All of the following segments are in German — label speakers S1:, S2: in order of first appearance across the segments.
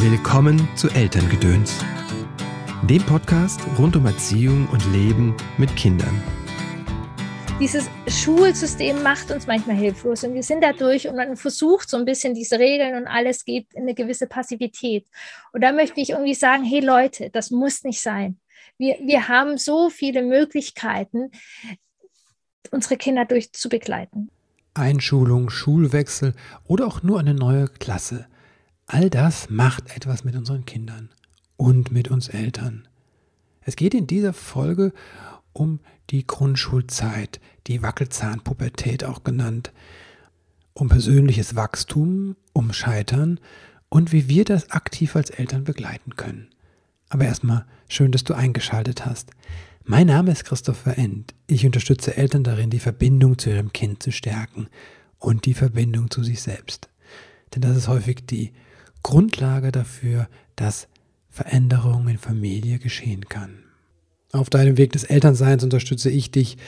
S1: Willkommen zu Elterngedöns, dem Podcast rund um Erziehung und Leben mit Kindern.
S2: Dieses Schulsystem macht uns manchmal hilflos und wir sind dadurch und man versucht so ein bisschen diese Regeln und alles geht in eine gewisse Passivität. Und da möchte ich irgendwie sagen, hey Leute, das muss nicht sein. Wir, wir haben so viele Möglichkeiten, unsere Kinder durch zu begleiten.
S1: Einschulung, Schulwechsel oder auch nur eine neue Klasse – All das macht etwas mit unseren Kindern und mit uns Eltern. Es geht in dieser Folge um die Grundschulzeit, die Wackelzahnpubertät auch genannt, um persönliches Wachstum, um Scheitern und wie wir das aktiv als Eltern begleiten können. Aber erstmal schön, dass du eingeschaltet hast. Mein Name ist Christopher End. Ich unterstütze Eltern darin, die Verbindung zu ihrem Kind zu stärken und die Verbindung zu sich selbst. Denn das ist häufig die Grundlage dafür, dass Veränderung in Familie geschehen kann. Auf deinem Weg des Elternseins unterstütze ich dich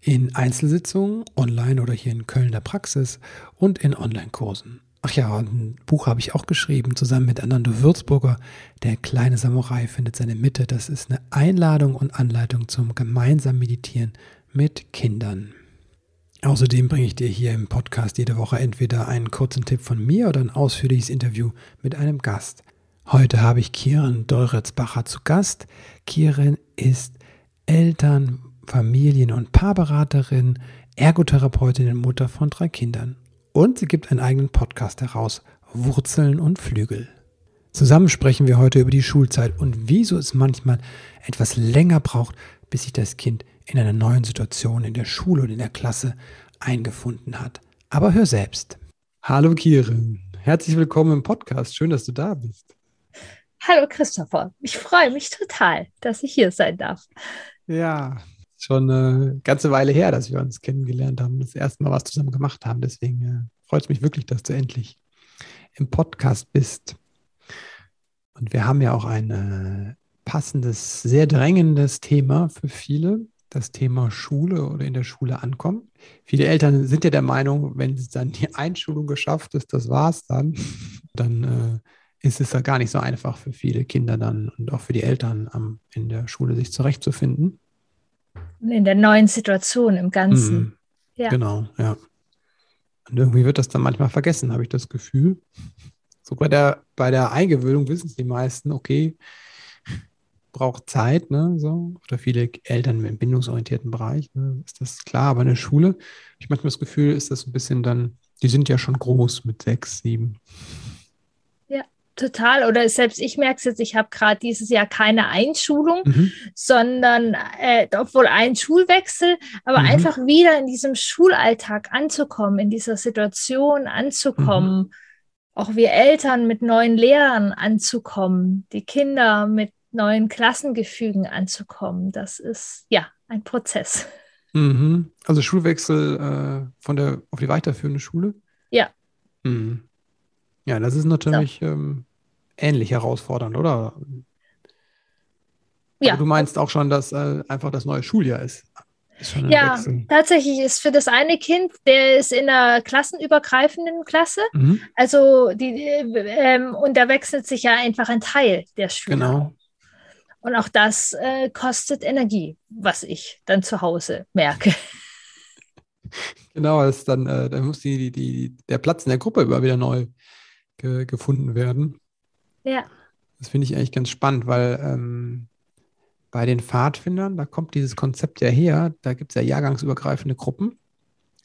S1: in Einzelsitzungen, online oder hier in Köln der Praxis und in Online-Kursen. Ach ja, ein Buch habe ich auch geschrieben, zusammen mit Anando Würzburger. Der kleine Samurai findet seine Mitte. Das ist eine Einladung und Anleitung zum gemeinsamen Meditieren mit Kindern. Außerdem bringe ich dir hier im Podcast jede Woche entweder einen kurzen Tipp von mir oder ein ausführliches Interview mit einem Gast. Heute habe ich Kieren Deuritzbacher zu Gast. Kieren ist Eltern, Familien- und Paarberaterin, Ergotherapeutin und Mutter von drei Kindern. Und sie gibt einen eigenen Podcast heraus, Wurzeln und Flügel. Zusammen sprechen wir heute über die Schulzeit und wieso es manchmal etwas länger braucht, bis sich das Kind in einer neuen Situation in der Schule und in der Klasse eingefunden hat. Aber hör selbst. Hallo Kirin, herzlich willkommen im Podcast. Schön, dass du da bist.
S2: Hallo Christopher, ich freue mich total, dass ich hier sein darf.
S1: Ja, schon eine ganze Weile her, dass wir uns kennengelernt haben, das erste Mal was zusammen gemacht haben. Deswegen äh, freut es mich wirklich, dass du endlich im Podcast bist. Und wir haben ja auch ein äh, passendes, sehr drängendes Thema für viele das Thema Schule oder in der Schule ankommen. Viele Eltern sind ja der Meinung, wenn dann die Einschulung geschafft ist, das war's dann, dann äh, ist es ja gar nicht so einfach für viele Kinder dann und auch für die Eltern am, in der Schule sich zurechtzufinden.
S2: In der neuen Situation im Ganzen. Mhm.
S1: Ja. Genau, ja. Und irgendwie wird das dann manchmal vergessen, habe ich das Gefühl. So bei der, bei der Eingewöhnung wissen es die meisten, okay, braucht Zeit, ne, so, oder viele Eltern im bindungsorientierten Bereich, ne, ist das klar, aber in der Schule, ich manchmal das Gefühl, ist das ein bisschen dann, die sind ja schon groß mit sechs, sieben.
S2: Ja, total. Oder selbst ich merke es jetzt, ich habe gerade dieses Jahr keine Einschulung, mhm. sondern äh, obwohl ein Schulwechsel, aber mhm. einfach wieder in diesem Schulalltag anzukommen, in dieser Situation anzukommen. Mhm auch wir Eltern mit neuen Lehrern anzukommen, die Kinder mit neuen Klassengefügen anzukommen. Das ist ja ein Prozess.
S1: Mhm. Also Schulwechsel äh, von der auf die weiterführende Schule?
S2: Ja.
S1: Mhm. Ja, das ist natürlich so. ähm, ähnlich herausfordernd, oder? Ja. Aber du meinst auch schon, dass äh, einfach das neue Schuljahr ist.
S2: ist ja, Wechsel. tatsächlich ist für das eine Kind, der ist in einer klassenübergreifenden Klasse, mhm. also die, äh, ähm, und da wechselt sich ja einfach ein Teil der Schüler. Genau. Und auch das äh, kostet Energie, was ich dann zu Hause merke.
S1: Genau, ist dann, äh, dann muss die, die, der Platz in der Gruppe immer wieder neu ge gefunden werden.
S2: Ja.
S1: Das finde ich eigentlich ganz spannend, weil ähm, bei den Pfadfindern, da kommt dieses Konzept ja her, da gibt es ja jahrgangsübergreifende Gruppen.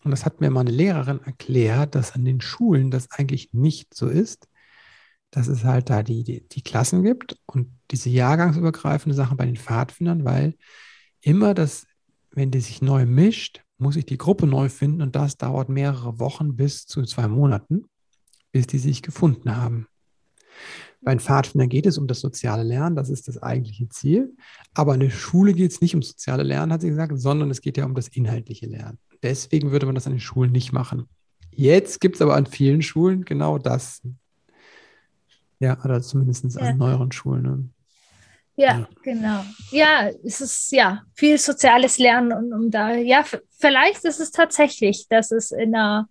S1: Und das hat mir mal eine Lehrerin erklärt, dass an den Schulen das eigentlich nicht so ist, dass es halt da die, die, die Klassen gibt und diese jahrgangsübergreifende Sachen bei den Pfadfindern, weil immer das, wenn die sich neu mischt, muss ich die Gruppe neu finden und das dauert mehrere Wochen bis zu zwei Monaten, bis die sich gefunden haben. Bei den Pfadfindern geht es um das soziale Lernen, das ist das eigentliche Ziel. Aber in der Schule geht es nicht um soziale Lernen, hat sie gesagt, sondern es geht ja um das inhaltliche Lernen. Deswegen würde man das an den Schulen nicht machen. Jetzt gibt es aber an vielen Schulen genau das. Ja, oder zumindest ja. an neueren Schulen. Ne?
S2: Ja, ja, genau. Ja, es ist ja viel soziales Lernen und um da, ja, vielleicht ist es tatsächlich, dass es in einer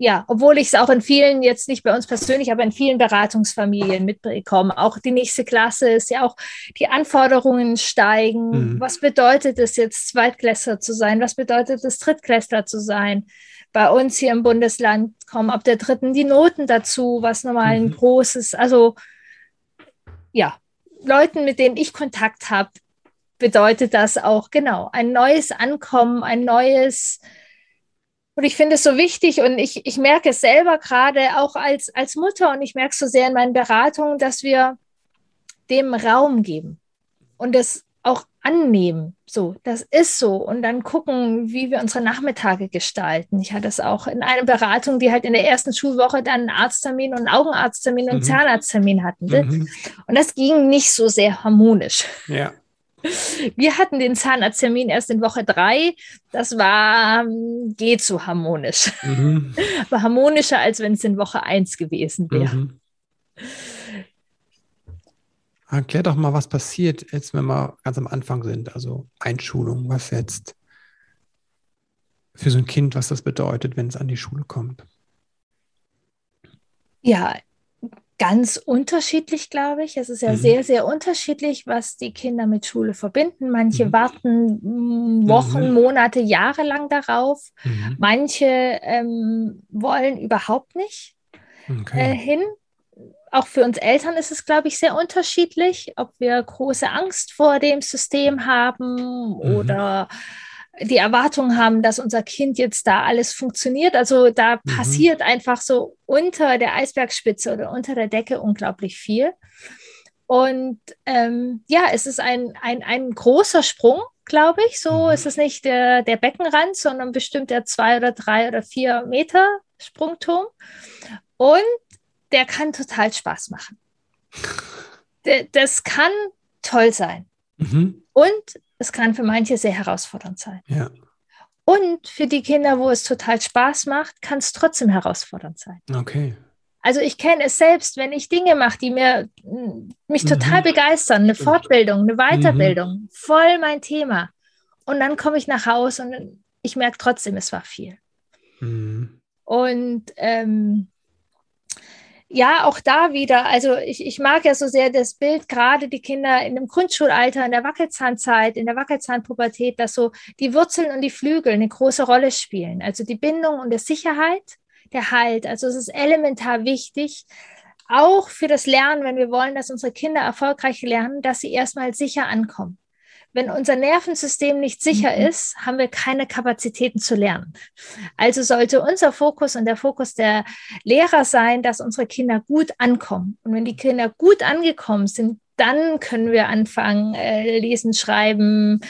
S2: ja, obwohl ich es auch in vielen, jetzt nicht bei uns persönlich, aber in vielen Beratungsfamilien mitbekomme. Auch die nächste Klasse ist ja auch, die Anforderungen steigen. Mhm. Was bedeutet es jetzt, Zweitklässler zu sein? Was bedeutet es, Drittklässler zu sein? Bei uns hier im Bundesland kommen ab der dritten die Noten dazu, was nochmal ein mhm. großes, also ja, Leuten, mit denen ich Kontakt habe, bedeutet das auch genau ein neues Ankommen, ein neues und ich finde es so wichtig und ich, ich merke es selber gerade auch als, als Mutter und ich merke es so sehr in meinen Beratungen, dass wir dem Raum geben und es auch annehmen. So, das ist so. Und dann gucken, wie wir unsere Nachmittage gestalten. Ich hatte es auch in einer Beratung, die halt in der ersten Schulwoche dann einen Arzttermin und einen Augenarzttermin und einen mhm. Zahnarzttermin hatten. Mhm. Und das ging nicht so sehr harmonisch.
S1: Ja.
S2: Wir hatten den Zahnarzttermin erst in Woche drei. Das war, ähm, geht so harmonisch. Mhm. War harmonischer, als wenn es in Woche eins gewesen wäre. Mhm.
S1: Erklär doch mal, was passiert jetzt, wenn wir ganz am Anfang sind, also Einschulung, was jetzt für so ein Kind, was das bedeutet, wenn es an die Schule kommt.
S2: Ja, ganz unterschiedlich, glaube ich. Es ist ja mhm. sehr, sehr unterschiedlich, was die Kinder mit Schule verbinden. Manche mhm. warten mm, Wochen, mhm. Monate, Jahre lang darauf. Mhm. Manche ähm, wollen überhaupt nicht okay. äh, hin. Auch für uns Eltern ist es, glaube ich, sehr unterschiedlich, ob wir große Angst vor dem System haben mhm. oder die Erwartung haben, dass unser Kind jetzt da alles funktioniert. Also da mhm. passiert einfach so unter der Eisbergspitze oder unter der Decke unglaublich viel. Und ähm, ja, es ist ein, ein, ein großer Sprung, glaube ich. So mhm. ist es nicht der, der Beckenrand, sondern bestimmt der zwei oder drei oder vier Meter Sprungturm. Und der kann total Spaß machen. das kann toll sein. Mhm. Und es kann für manche sehr herausfordernd sein.
S1: Ja.
S2: Und für die Kinder, wo es total Spaß macht, kann es trotzdem herausfordernd sein.
S1: Okay.
S2: Also ich kenne es selbst, wenn ich Dinge mache, die mir, mich mhm. total begeistern, eine Fortbildung, eine Weiterbildung, mhm. voll mein Thema. Und dann komme ich nach Hause und ich merke trotzdem, es war viel. Mhm. Und ähm, ja, auch da wieder, also ich, ich mag ja so sehr das Bild, gerade die Kinder in dem Grundschulalter, in der Wackelzahnzeit, in der Wackelzahnpubertät, dass so die Wurzeln und die Flügel eine große Rolle spielen. Also die Bindung und die Sicherheit, der Halt. Also es ist elementar wichtig, auch für das Lernen, wenn wir wollen, dass unsere Kinder erfolgreich lernen, dass sie erstmal sicher ankommen. Wenn unser Nervensystem nicht sicher mhm. ist, haben wir keine Kapazitäten zu lernen. Also sollte unser Fokus und der Fokus der Lehrer sein, dass unsere Kinder gut ankommen. Und wenn die Kinder gut angekommen sind, dann können wir anfangen, äh, lesen, schreiben,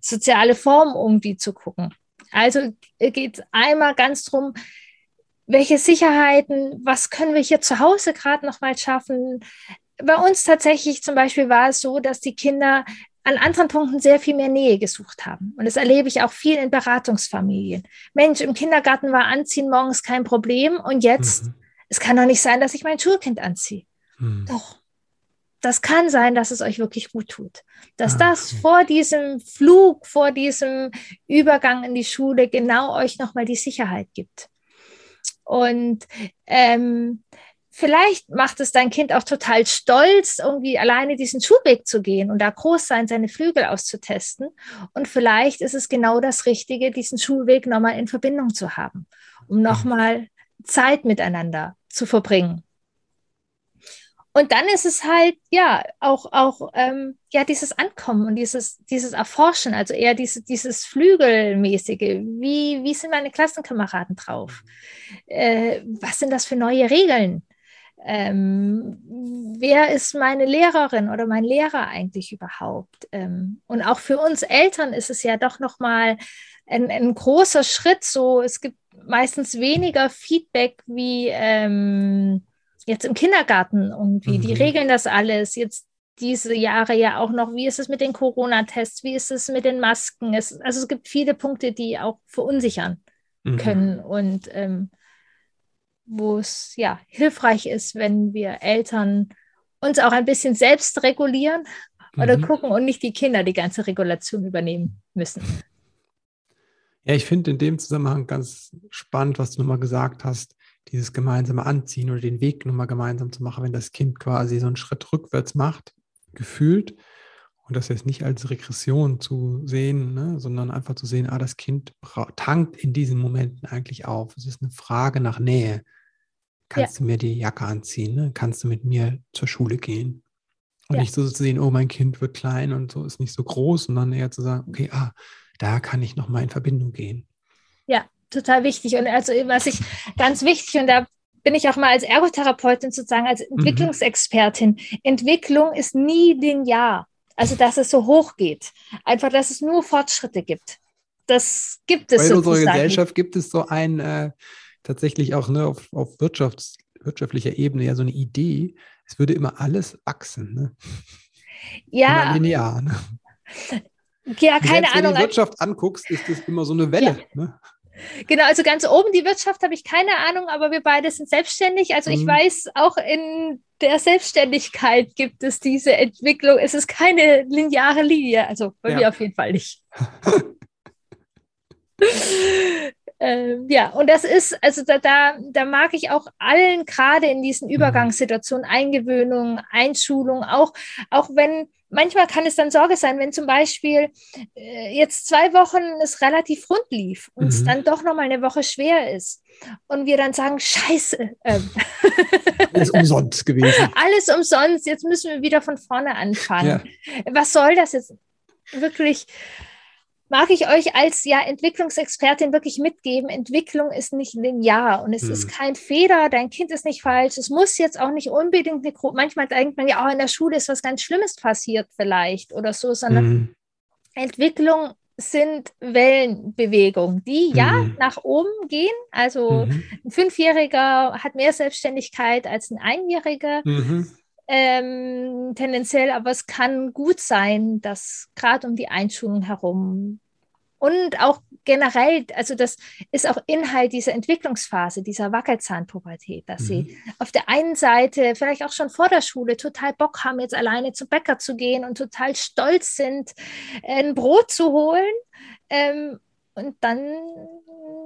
S2: soziale Formen irgendwie zu gucken. Also geht es einmal ganz drum, welche Sicherheiten, was können wir hier zu Hause gerade noch mal schaffen? Bei uns tatsächlich zum Beispiel war es so, dass die Kinder an anderen Punkten sehr viel mehr Nähe gesucht haben. Und das erlebe ich auch viel in Beratungsfamilien. Mensch, im Kindergarten war Anziehen morgens kein Problem und jetzt, mhm. es kann doch nicht sein, dass ich mein Schulkind anziehe. Mhm. Doch. Das kann sein, dass es euch wirklich gut tut. Dass ah, das okay. vor diesem Flug, vor diesem Übergang in die Schule genau euch nochmal die Sicherheit gibt. Und ähm, vielleicht macht es dein Kind auch total stolz, irgendwie alleine diesen Schulweg zu gehen und da groß sein, seine Flügel auszutesten. Und vielleicht ist es genau das Richtige, diesen Schulweg nochmal in Verbindung zu haben, um nochmal Zeit miteinander zu verbringen. Und dann ist es halt, ja, auch, auch ähm, ja, dieses Ankommen und dieses, dieses Erforschen, also eher diese, dieses Flügelmäßige. Wie, wie sind meine Klassenkameraden drauf? Äh, was sind das für neue Regeln? Ähm, wer ist meine Lehrerin oder mein Lehrer eigentlich überhaupt? Ähm, und auch für uns Eltern ist es ja doch nochmal ein, ein großer Schritt. So, es gibt meistens weniger Feedback wie ähm, jetzt im Kindergarten irgendwie. Mhm. Die regeln das alles. Jetzt diese Jahre ja auch noch, wie ist es mit den Corona-Tests, wie ist es mit den Masken? Es, also es gibt viele Punkte, die auch verunsichern mhm. können. Und ähm, wo es ja hilfreich ist, wenn wir Eltern uns auch ein bisschen selbst regulieren oder mhm. gucken und nicht die Kinder die ganze Regulation übernehmen müssen.
S1: Ja, ich finde in dem Zusammenhang ganz spannend, was du nochmal gesagt hast, dieses gemeinsame Anziehen oder den Weg nochmal gemeinsam zu machen, wenn das Kind quasi so einen Schritt rückwärts macht, gefühlt. Und das jetzt nicht als Regression zu sehen, ne, sondern einfach zu sehen, ah, das Kind tankt in diesen Momenten eigentlich auf. Es ist eine Frage nach Nähe. Kannst ja. du mir die Jacke anziehen? Ne? Kannst du mit mir zur Schule gehen? Und ja. nicht so zu sehen, oh, mein Kind wird klein und so ist nicht so groß, sondern eher zu sagen, okay, ah, da kann ich nochmal in Verbindung gehen.
S2: Ja, total wichtig. Und also, was ich ganz wichtig, und da bin ich auch mal als Ergotherapeutin sozusagen, als mhm. Entwicklungsexpertin. Mhm. Entwicklung ist nie linear. Also, dass es so hoch geht. Einfach, dass es nur Fortschritte gibt. Das gibt es.
S1: in unserer Gesellschaft gibt es so ein, äh, tatsächlich auch ne, auf, auf Wirtschafts-, wirtschaftlicher Ebene ja so eine Idee, es würde immer alles wachsen. Ne?
S2: Ja.
S1: Linear. Ne?
S2: Ja, keine Ahnung. Wenn du
S1: die Wirtschaft anguckst, ist das immer so eine Welle. Ja. Ne?
S2: Genau, also ganz oben die Wirtschaft habe ich keine Ahnung, aber wir beide sind selbstständig. Also ich mhm. weiß, auch in der Selbstständigkeit gibt es diese Entwicklung. Es ist keine lineare Linie, also bei ja. mir auf jeden Fall nicht. ähm, ja, und das ist, also da, da, da mag ich auch allen gerade in diesen mhm. Übergangssituationen, Eingewöhnung, Einschulung, auch, auch wenn manchmal kann es dann Sorge sein, wenn zum Beispiel äh, jetzt zwei Wochen es relativ rund lief und mhm. es dann doch nochmal eine Woche schwer ist und wir dann sagen, scheiße. Ähm.
S1: Alles umsonst gewesen.
S2: Alles umsonst, jetzt müssen wir wieder von vorne anfangen. Ja. Was soll das jetzt? Wirklich mag ich euch als ja Entwicklungsexpertin wirklich mitgeben, Entwicklung ist nicht linear und es hm. ist kein Fehler, dein Kind ist nicht falsch, es muss jetzt auch nicht unbedingt eine Gruppe, manchmal denkt man ja, oh, in der Schule ist was ganz Schlimmes passiert vielleicht oder so, sondern hm. Entwicklung sind Wellenbewegungen, die ja mhm. nach oben gehen. Also mhm. ein Fünfjähriger hat mehr Selbstständigkeit als ein Einjähriger. Mhm. Ähm, tendenziell, aber es kann gut sein, dass gerade um die Einschulung herum und auch generell, also das ist auch Inhalt dieser Entwicklungsphase, dieser Wackelzahnpubertät, dass mhm. sie auf der einen Seite vielleicht auch schon vor der Schule total Bock haben, jetzt alleine zum Bäcker zu gehen und total stolz sind, ein Brot zu holen. Ähm, und dann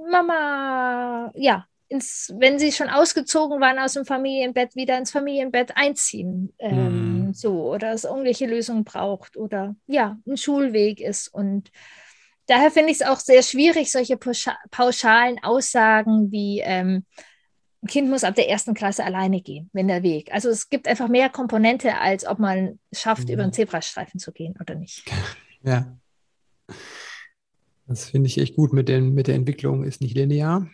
S2: Mama, ja, ins, wenn sie schon ausgezogen waren aus dem Familienbett, wieder ins Familienbett einziehen. Ähm, mm. So, oder es irgendwelche Lösungen braucht oder ja, ein Schulweg ist. Und daher finde ich es auch sehr schwierig, solche pauschalen Aussagen wie ähm, ein Kind muss ab der ersten Klasse alleine gehen, wenn der Weg. Also es gibt einfach mehr Komponente, als ob man schafft, mm. über einen Zebrastreifen zu gehen oder nicht.
S1: Ja. Das finde ich echt gut mit, den, mit der Entwicklung, ist nicht linear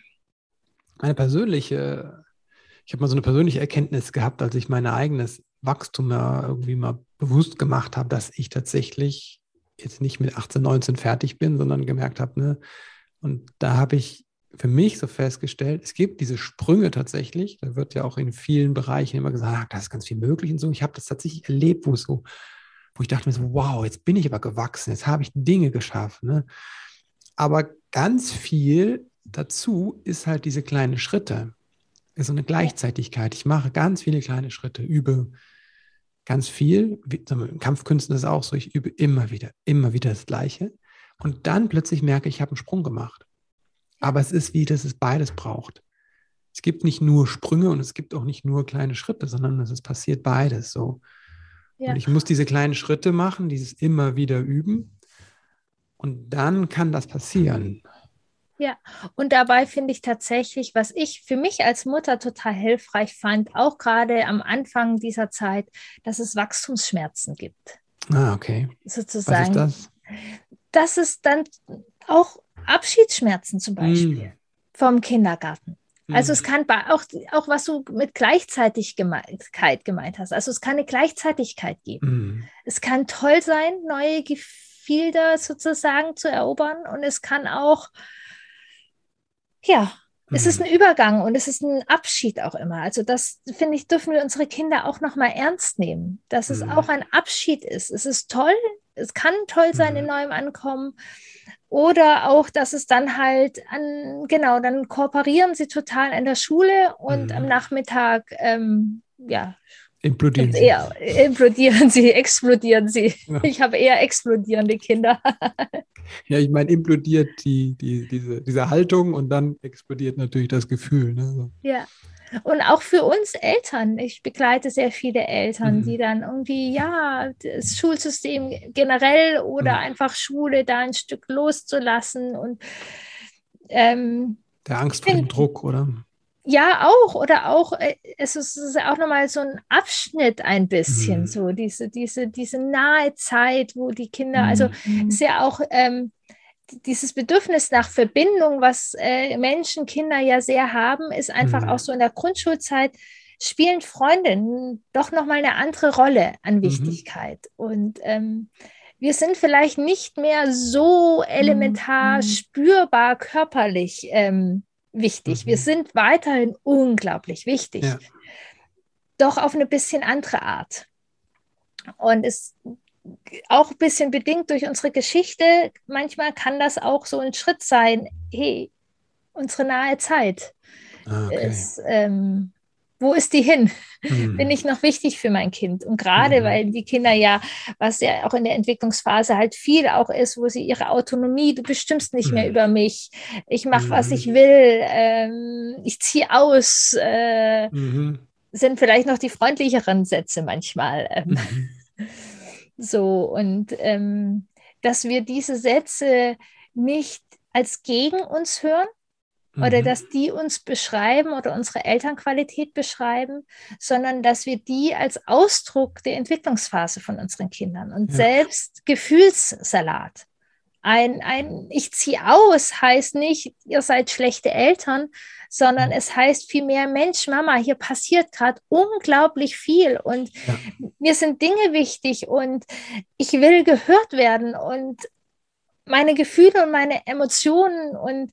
S1: meine persönliche, ich habe mal so eine persönliche Erkenntnis gehabt, als ich mein eigenes Wachstum ja irgendwie mal bewusst gemacht habe, dass ich tatsächlich jetzt nicht mit 18, 19 fertig bin, sondern gemerkt habe, ne, und da habe ich für mich so festgestellt, es gibt diese Sprünge tatsächlich. Da wird ja auch in vielen Bereichen immer gesagt, da ist ganz viel möglich und so. Ich habe das tatsächlich erlebt, wo es so, wo ich dachte mir so, wow, jetzt bin ich aber gewachsen, jetzt habe ich Dinge geschafft. Ne? Aber ganz viel dazu ist halt diese kleinen Schritte. Ist so eine Gleichzeitigkeit. Ich mache ganz viele kleine Schritte, übe ganz viel. Im Kampfkünsten ist es auch so, ich übe immer wieder, immer wieder das Gleiche. Und dann plötzlich merke ich, ich habe einen Sprung gemacht. Aber es ist wie, dass es beides braucht. Es gibt nicht nur Sprünge und es gibt auch nicht nur kleine Schritte, sondern es passiert beides so. Ja. Und ich muss diese kleinen Schritte machen, dieses immer wieder üben. Und dann kann das passieren.
S2: Ja, und dabei finde ich tatsächlich, was ich für mich als Mutter total hilfreich fand, auch gerade am Anfang dieser Zeit, dass es Wachstumsschmerzen gibt.
S1: Ah, okay.
S2: Sozusagen. Was ist das? Dass es dann auch Abschiedsschmerzen zum Beispiel mm. vom Kindergarten. Also es mm. kann auch, auch was du mit Gleichzeitigkeit gemeint hast. Also es kann eine Gleichzeitigkeit geben. Mm. Es kann toll sein, neue Gefilde sozusagen zu erobern und es kann auch ja, es ist mhm. ein Übergang und es ist ein Abschied auch immer. Also das finde ich, dürfen wir unsere Kinder auch nochmal ernst nehmen, dass es mhm. auch ein Abschied ist. Es ist toll, es kann toll sein mhm. in neuem Ankommen. Oder auch, dass es dann halt an, genau, dann kooperieren sie total in der Schule und mhm. am Nachmittag, ähm, ja,
S1: Implodieren
S2: sie. Eher, implodieren sie, explodieren sie. Ja. Ich habe eher explodierende Kinder.
S1: ja, ich meine, implodiert die, die, diese, diese Haltung und dann explodiert natürlich das Gefühl. Ne? So.
S2: Ja. Und auch für uns Eltern. Ich begleite sehr viele Eltern, mhm. die dann irgendwie, ja, das Schulsystem generell oder mhm. einfach Schule da ein Stück loszulassen und ähm,
S1: der Angst vor dem Druck, oder?
S2: Ja, auch. Oder auch, äh, es ist auch nochmal so ein Abschnitt ein bisschen, mhm. so diese, diese, diese nahe Zeit, wo die Kinder, also mhm. ist ja auch ähm, dieses Bedürfnis nach Verbindung, was äh, Menschen, Kinder ja sehr haben, ist einfach mhm. auch so in der Grundschulzeit spielen Freundinnen doch nochmal eine andere Rolle an mhm. Wichtigkeit. Und ähm, wir sind vielleicht nicht mehr so elementar mhm. spürbar körperlich ähm, wichtig. Mhm. Wir sind weiterhin unglaublich wichtig. Ja. Doch auf eine bisschen andere Art. Und es auch ein bisschen bedingt durch unsere Geschichte, manchmal kann das auch so ein Schritt sein, hey, unsere nahe Zeit ah, okay. ist, ähm, wo ist die hin? Mhm. Bin ich noch wichtig für mein Kind? Und gerade mhm. weil die Kinder ja, was ja auch in der Entwicklungsphase halt viel auch ist, wo sie ihre Autonomie, du bestimmst nicht mhm. mehr über mich, ich mache, was ich mhm. will, ähm, ich ziehe aus, äh, mhm. sind vielleicht noch die freundlicheren Sätze manchmal. Ähm, mhm. so, und ähm, dass wir diese Sätze nicht als gegen uns hören, oder mhm. dass die uns beschreiben oder unsere Elternqualität beschreiben, sondern dass wir die als Ausdruck der Entwicklungsphase von unseren Kindern und ja. selbst Gefühlssalat. Ein, ein Ich ziehe aus heißt nicht, ihr seid schlechte Eltern, sondern mhm. es heißt vielmehr, Mensch, Mama, hier passiert gerade unglaublich viel und ja. mir sind Dinge wichtig und ich will gehört werden und meine Gefühle und meine Emotionen und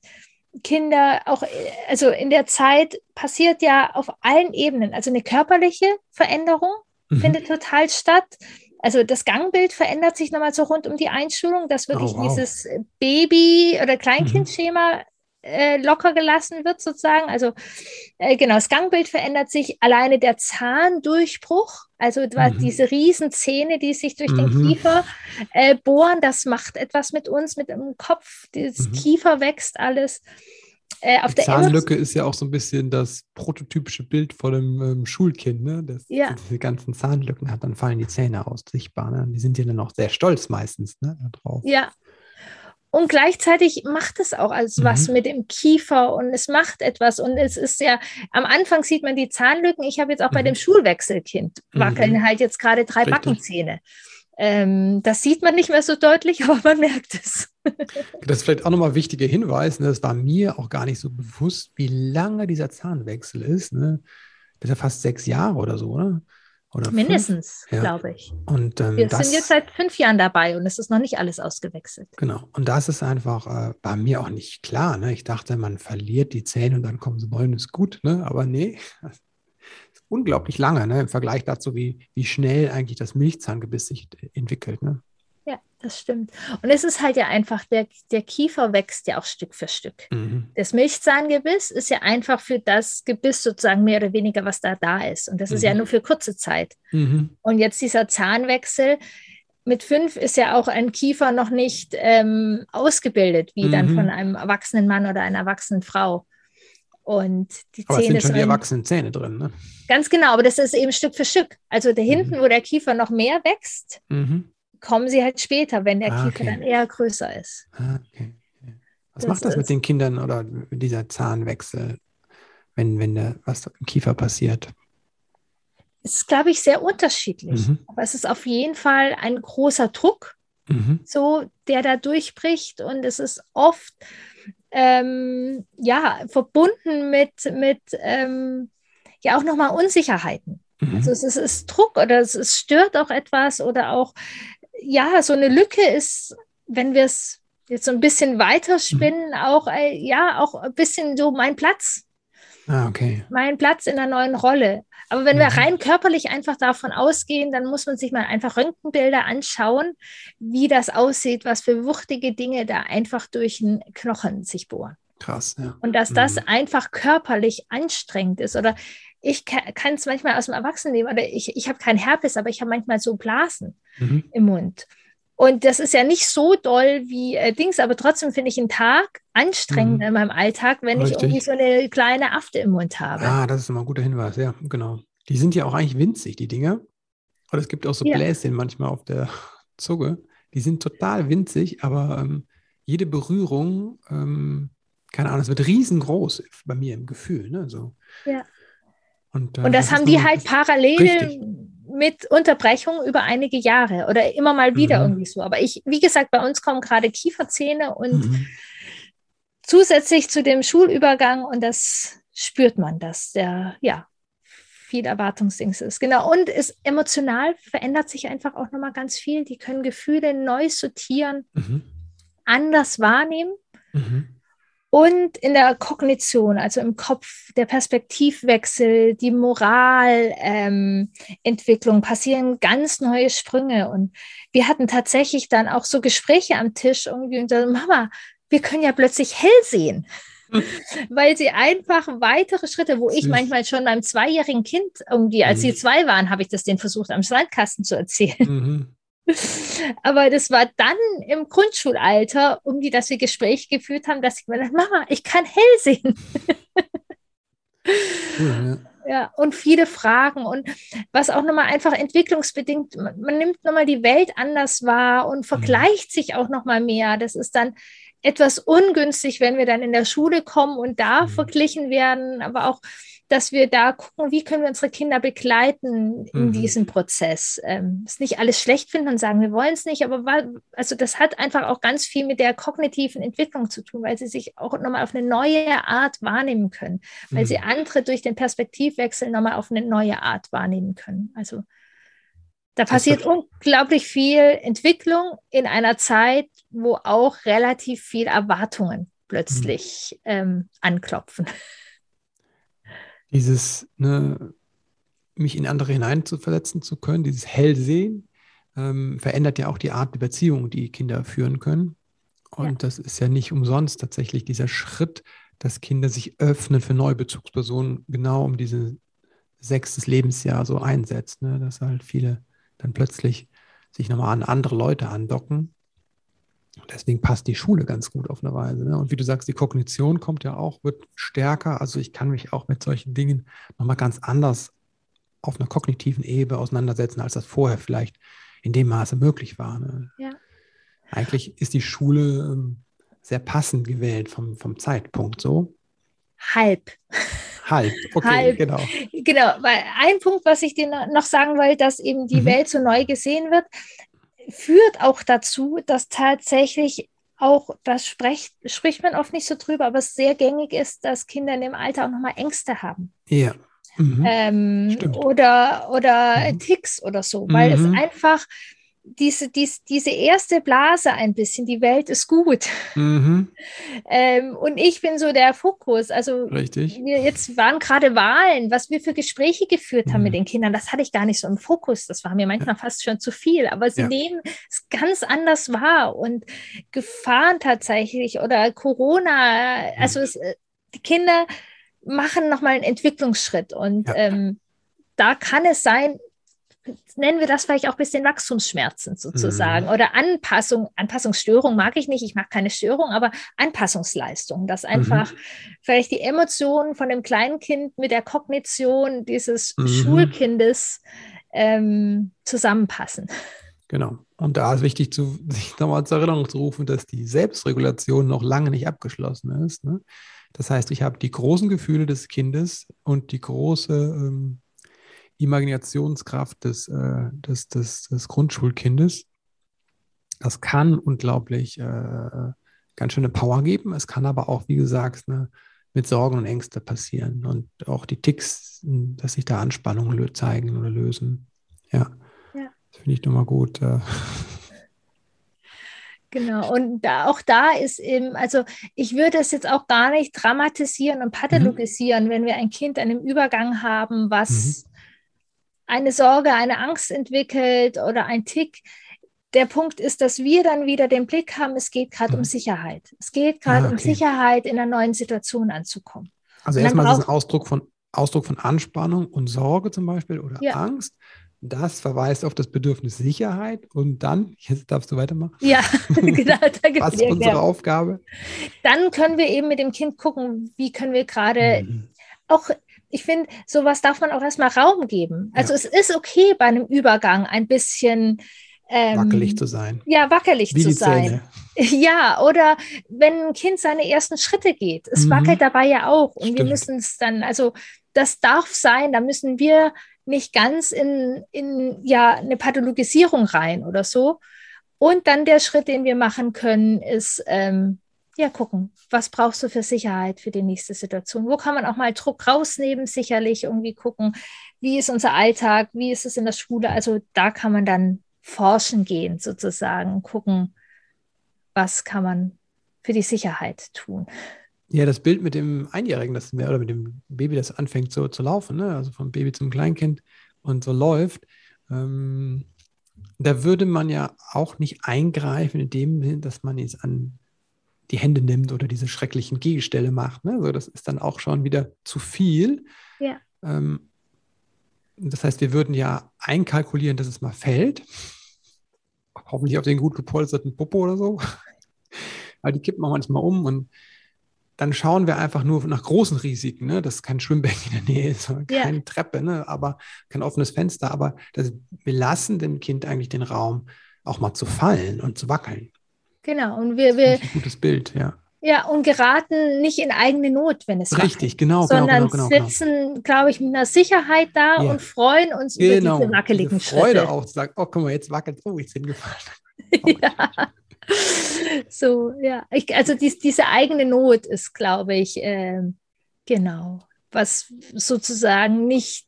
S2: Kinder auch, also in der Zeit passiert ja auf allen Ebenen, also eine körperliche Veränderung mhm. findet total statt. Also das Gangbild verändert sich nochmal so rund um die Einschulung, dass wirklich oh, wow. dieses Baby- oder Kleinkindschema mhm. Äh, locker gelassen wird, sozusagen. Also äh, genau, das Gangbild verändert sich. Alleine der Zahndurchbruch, also mhm. diese Riesenzähne, die sich durch mhm. den Kiefer äh, bohren, das macht etwas mit uns, mit dem Kopf. Das mhm. Kiefer wächst alles.
S1: Äh, auf die Zahnlücke ist ja auch so ein bisschen das prototypische Bild von einem ähm, Schulkind, ne? Das ja. diese ganzen Zahnlücken hat, dann fallen die Zähne aus, sichtbar. Ne? Die sind ja dann auch sehr stolz meistens ne,
S2: darauf. Ja. Und gleichzeitig macht es auch als mhm. was mit dem Kiefer und es macht etwas. Und es ist ja, am Anfang sieht man die Zahnlücken. Ich habe jetzt auch mhm. bei dem Schulwechselkind wackeln mhm. halt jetzt gerade drei Richtig. Backenzähne. Ähm, das sieht man nicht mehr so deutlich, aber man merkt es.
S1: das ist vielleicht auch nochmal ein wichtiger Hinweis. Ne? Das war mir auch gar nicht so bewusst, wie lange dieser Zahnwechsel ist. Ne? Das ist ja fast sechs Jahre oder so, oder? Oder
S2: Mindestens, ja. glaube ich.
S1: Und, ähm,
S2: Wir das, sind jetzt seit fünf Jahren dabei und es ist noch nicht alles ausgewechselt.
S1: Genau. Und das ist einfach äh, bei mir auch nicht klar. Ne? Ich dachte, man verliert die Zähne und dann kommen sie wollen, ist gut. Ne? Aber nee, unglaublich lange, ne? im Vergleich dazu, wie, wie schnell eigentlich das Milchzahngebiss sich entwickelt. Ne?
S2: Das stimmt. Und es ist halt ja einfach, der, der Kiefer wächst ja auch Stück für Stück. Mhm. Das Milchzahngebiss ist ja einfach für das Gebiss sozusagen mehr oder weniger, was da da ist. Und das mhm. ist ja mhm. nur für kurze Zeit. Mhm. Und jetzt dieser Zahnwechsel, mit fünf ist ja auch ein Kiefer noch nicht ähm, ausgebildet, wie dann mhm. von einem erwachsenen Mann oder einer erwachsenen Frau. Und die
S1: aber Zähne sind schon die erwachsenen Zähne drin, ne?
S2: Ganz genau, aber das ist eben Stück für Stück. Also da hinten, mhm. wo der Kiefer noch mehr wächst, mhm. Kommen sie halt später, wenn der ah, Kiefer okay. dann eher größer ist.
S1: Ah, okay. Was das macht das mit den Kindern oder dieser Zahnwechsel, wenn, wenn da was im Kiefer passiert?
S2: Es ist, glaube ich, sehr unterschiedlich. Mhm. Aber es ist auf jeden Fall ein großer Druck, mhm. so, der da durchbricht. Und es ist oft ähm, ja, verbunden mit, mit ähm, ja auch nochmal Unsicherheiten. Mhm. Also es ist, es ist Druck oder es, es stört auch etwas oder auch, ja, so eine Lücke ist, wenn wir es jetzt so ein bisschen weiterspinnen, mhm. auch, äh, ja, auch ein bisschen so mein Platz.
S1: Ah, okay.
S2: Mein Platz in der neuen Rolle. Aber wenn mhm. wir rein körperlich einfach davon ausgehen, dann muss man sich mal einfach Röntgenbilder anschauen, wie das aussieht, was für wuchtige Dinge da einfach durch den Knochen sich bohren.
S1: Krass, ja.
S2: Und dass das mhm. einfach körperlich anstrengend ist. Oder ich kann es manchmal aus dem Erwachsenenleben, oder ich, ich habe keinen Herpes, aber ich habe manchmal so Blasen mhm. im Mund. Und das ist ja nicht so doll wie äh, Dings, aber trotzdem finde ich einen Tag anstrengend mhm. in meinem Alltag, wenn Richtig. ich irgendwie so eine kleine Afte im Mund habe.
S1: Ah, das ist immer ein guter Hinweis, ja, genau. Die sind ja auch eigentlich winzig, die Dinger. Und es gibt auch so ja. Bläschen manchmal auf der Zunge. Die sind total winzig, aber ähm, jede Berührung, ähm, keine Ahnung, es wird riesengroß bei mir im Gefühl. Ne? So.
S2: Ja. Und, äh, und das, das haben die halt parallel richtig mit Unterbrechung über einige Jahre oder immer mal wieder mhm. irgendwie so. Aber ich, wie gesagt, bei uns kommen gerade Kieferzähne und mhm. zusätzlich zu dem Schulübergang und das spürt man, dass der, ja, viel Erwartungsdings ist. Genau. Und es emotional verändert sich einfach auch nochmal ganz viel. Die können Gefühle neu sortieren, mhm. anders wahrnehmen. Mhm. Und in der Kognition, also im Kopf, der Perspektivwechsel, die Moralentwicklung ähm, passieren ganz neue Sprünge. Und wir hatten tatsächlich dann auch so Gespräche am Tisch irgendwie und dann, Mama, wir können ja plötzlich hell sehen. Weil sie einfach weitere Schritte, wo ich manchmal schon meinem zweijährigen Kind irgendwie, als mhm. sie zwei waren, habe ich das denen versucht, am Sandkasten zu erzählen. Mhm. Aber das war dann im Grundschulalter, um die, dass wir Gespräche geführt haben, dass ich mir dachte, Mama, ich kann hell sehen. Cool, ja. ja. und viele Fragen und was auch nochmal einfach entwicklungsbedingt, man, man nimmt nochmal die Welt anders wahr und mhm. vergleicht mhm. sich auch nochmal mehr. Das ist dann etwas ungünstig, wenn wir dann in der Schule kommen und da mhm. verglichen werden, aber auch dass wir da gucken, wie können wir unsere Kinder begleiten in mhm. diesem Prozess. Ähm, es nicht alles schlecht finden und sagen, wir wollen es nicht, aber also das hat einfach auch ganz viel mit der kognitiven Entwicklung zu tun, weil sie sich auch nochmal auf eine neue Art wahrnehmen können, weil mhm. sie andere durch den Perspektivwechsel nochmal auf eine neue Art wahrnehmen können. Also da passiert unglaublich viel Entwicklung in einer Zeit, wo auch relativ viel Erwartungen plötzlich mhm. ähm, anklopfen
S1: dieses, ne, mich in andere hineinzuversetzen zu können, dieses Hellsehen, ähm, verändert ja auch die Art der Beziehung, die Kinder führen können. Und ja. das ist ja nicht umsonst tatsächlich dieser Schritt, dass Kinder sich öffnen für neue Bezugspersonen, genau um dieses sechstes Lebensjahr so einsetzt, ne? dass halt viele dann plötzlich sich nochmal an andere Leute andocken Deswegen passt die Schule ganz gut auf eine Weise. Ne? Und wie du sagst, die Kognition kommt ja auch, wird stärker. Also ich kann mich auch mit solchen Dingen nochmal ganz anders auf einer kognitiven Ebene auseinandersetzen, als das vorher vielleicht in dem Maße möglich war. Ne? Ja. Eigentlich ist die Schule ähm, sehr passend gewählt vom, vom Zeitpunkt so.
S2: Halb.
S1: Halb, okay, Halb. genau.
S2: Genau, weil ein Punkt, was ich dir noch sagen wollte, dass eben die mhm. Welt so neu gesehen wird, führt auch dazu, dass tatsächlich auch, das spricht, spricht man oft nicht so drüber, aber es sehr gängig ist, dass Kinder in dem Alter auch nochmal Ängste haben.
S1: Ja.
S2: Mhm. Ähm, oder oder mhm. Ticks oder so, weil mhm. es einfach diese, dies, diese erste Blase ein bisschen, die Welt ist gut. Mhm. ähm, und ich bin so der Fokus. Also
S1: Richtig.
S2: Wir jetzt waren gerade Wahlen, was wir für Gespräche geführt haben mit mhm. den Kindern, das hatte ich gar nicht so im Fokus. Das war mir manchmal ja. fast schon zu viel. Aber sie ja. nehmen es ganz anders wahr und Gefahren tatsächlich oder Corona, also es, äh, die Kinder machen nochmal einen Entwicklungsschritt und ja. ähm, da kann es sein, nennen wir das vielleicht auch ein bisschen Wachstumsschmerzen sozusagen mhm. oder Anpassung, Anpassungsstörung mag ich nicht, ich mag keine Störung, aber Anpassungsleistung, dass einfach mhm. vielleicht die Emotionen von dem kleinen Kind mit der Kognition dieses mhm. Schulkindes ähm, zusammenpassen.
S1: Genau. Und da ist wichtig, zu, sich nochmal zur Erinnerung zu rufen, dass die Selbstregulation noch lange nicht abgeschlossen ist. Ne? Das heißt, ich habe die großen Gefühle des Kindes und die große ähm, Imaginationskraft des, äh, des, des, des Grundschulkindes. Das kann unglaublich äh, ganz schöne Power geben. Es kann aber auch, wie gesagt, ne, mit Sorgen und Ängsten passieren und auch die Ticks, dass sich da Anspannungen zeigen oder lösen. Ja, ja. das finde ich nochmal gut. Äh.
S2: Genau, und da, auch da ist eben, also ich würde es jetzt auch gar nicht dramatisieren und pathologisieren, mhm. wenn wir ein Kind an einem Übergang haben, was mhm eine Sorge, eine Angst entwickelt oder ein Tick. der Punkt ist, dass wir dann wieder den Blick haben, es geht gerade mhm. um Sicherheit. Es geht gerade ah, okay. um Sicherheit, in einer neuen Situation anzukommen.
S1: Also erstmal ist ein Ausdruck von, Ausdruck von Anspannung und Sorge zum Beispiel oder ja. Angst. Das verweist auf das Bedürfnis Sicherheit und dann, jetzt darfst du weitermachen.
S2: Ja, genau.
S1: Was ist unsere. Aufgabe?
S2: Dann können wir eben mit dem Kind gucken, wie können wir gerade mhm. auch ich finde, sowas darf man auch erstmal Raum geben. Also ja. es ist okay bei einem Übergang ein bisschen
S1: ähm, wackelig zu sein.
S2: Ja, wackelig Wie zu sein. Ja, oder wenn ein Kind seine ersten Schritte geht, es mhm. wackelt dabei ja auch. Und Stimmt. wir müssen es dann, also das darf sein, da müssen wir nicht ganz in, in ja, eine Pathologisierung rein oder so. Und dann der Schritt, den wir machen können, ist, ähm, ja, gucken, was brauchst du für Sicherheit für die nächste Situation? Wo kann man auch mal Druck rausnehmen? Sicherlich irgendwie gucken, wie ist unser Alltag, wie ist es in der Schule? Also da kann man dann forschen gehen, sozusagen, gucken, was kann man für die Sicherheit tun.
S1: Ja, das Bild mit dem Einjährigen, das mehr oder mit dem Baby, das anfängt so zu laufen, ne? also vom Baby zum Kleinkind und so läuft, ähm, da würde man ja auch nicht eingreifen in dem Sinne, dass man es an die Hände nimmt oder diese schrecklichen Gegenstelle macht. Ne? Also das ist dann auch schon wieder zu viel.
S2: Ja.
S1: Ähm, das heißt, wir würden ja einkalkulieren, dass es mal fällt hoffentlich auf den gut gepolsterten Popo oder so. Aber die kippen auch manchmal um und dann schauen wir einfach nur nach großen Risiken, ne? dass kein Schwimmbecken in der Nähe ist, keine ja. Treppe, ne? aber kein offenes Fenster. Aber das, wir lassen dem Kind eigentlich den Raum, auch mal zu fallen und zu wackeln.
S2: Genau, und wir. wir
S1: ein gutes Bild, ja.
S2: Ja, und geraten nicht in eigene Not, wenn es
S1: Richtig, genau,
S2: genau,
S1: sondern
S2: genau, genau, sitzen, glaube ich, mit einer Sicherheit da ja. und freuen uns genau. über diese wackeligen diese
S1: Freude
S2: Schritte.
S1: auch zu sagen, oh, guck mal, jetzt wackelt oh, jetzt hingefallen.
S2: ja. So, ja. Ich, also dies, diese eigene Not ist, glaube ich, äh, genau, was sozusagen nicht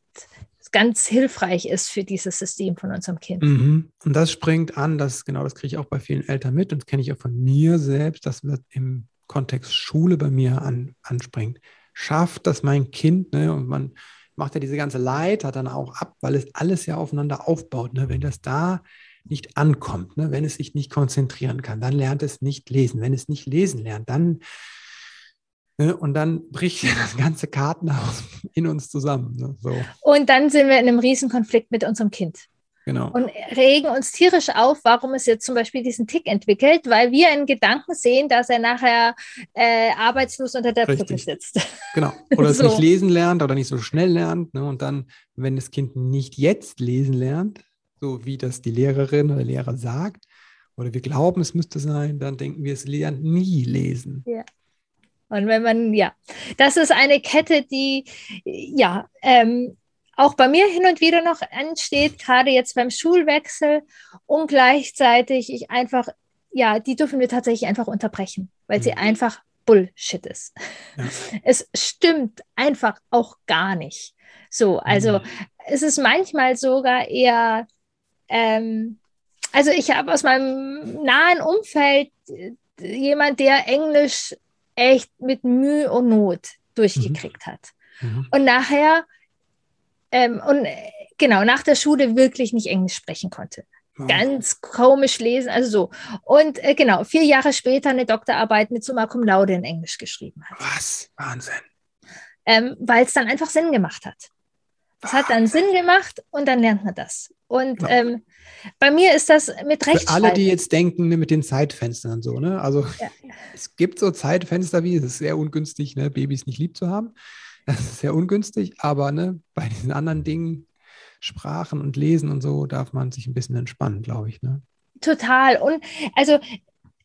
S2: ganz hilfreich ist für dieses System von unserem Kind.
S1: Mhm. Und das springt an, das genau, das kriege ich auch bei vielen Eltern mit und das kenne ich auch von mir selbst, dass wir im Kontext Schule bei mir an, anspringt. Schafft das mein Kind, ne? Und man macht ja diese ganze Leiter dann auch ab, weil es alles ja aufeinander aufbaut. Ne? Wenn das da nicht ankommt, ne? wenn es sich nicht konzentrieren kann, dann lernt es nicht lesen. Wenn es nicht lesen lernt, dann? Und dann bricht das ganze Kartenhaus in uns zusammen. Ne? So.
S2: Und dann sind wir in einem Riesenkonflikt mit unserem Kind.
S1: Genau.
S2: Und regen uns tierisch auf, warum es jetzt zum Beispiel diesen Tick entwickelt, weil wir einen Gedanken sehen, dass er nachher äh, arbeitslos unter der Brücke sitzt.
S1: Genau. Oder so. es nicht lesen lernt oder nicht so schnell lernt. Ne? Und dann, wenn das Kind nicht jetzt lesen lernt, so wie das die Lehrerin oder der Lehrer sagt, oder wir glauben, es müsste sein, dann denken wir, es lernt nie lesen.
S2: Ja. Und wenn man, ja, das ist eine Kette, die, ja, ähm, auch bei mir hin und wieder noch entsteht, gerade jetzt beim Schulwechsel und gleichzeitig ich einfach, ja, die dürfen wir tatsächlich einfach unterbrechen, weil mhm. sie einfach Bullshit ist. Ja. Es stimmt einfach auch gar nicht. So, also mhm. es ist manchmal sogar eher, ähm, also ich habe aus meinem nahen Umfeld äh, jemand, der Englisch echt mit Mühe und Not durchgekriegt mhm. hat. Mhm. Und nachher ähm, und äh, genau, nach der Schule wirklich nicht Englisch sprechen konnte. Oh. Ganz komisch lesen, also so. Und äh, genau, vier Jahre später eine Doktorarbeit mit Summa Cum Laude in Englisch geschrieben hat.
S1: Was? Wahnsinn.
S2: Ähm, Weil es dann einfach Sinn gemacht hat. Es hat dann Sinn gemacht und dann lernt man das. Und ja. ähm, bei mir ist das mit Recht.
S1: Für alle, die jetzt denken, ne, mit den Zeitfenstern und so, ne? Also ja. es gibt so Zeitfenster, wie es ist sehr ungünstig, ne, Babys nicht lieb zu haben. Das ist sehr ungünstig, aber ne, bei diesen anderen Dingen, Sprachen und Lesen und so, darf man sich ein bisschen entspannen, glaube ich. Ne?
S2: Total. Und also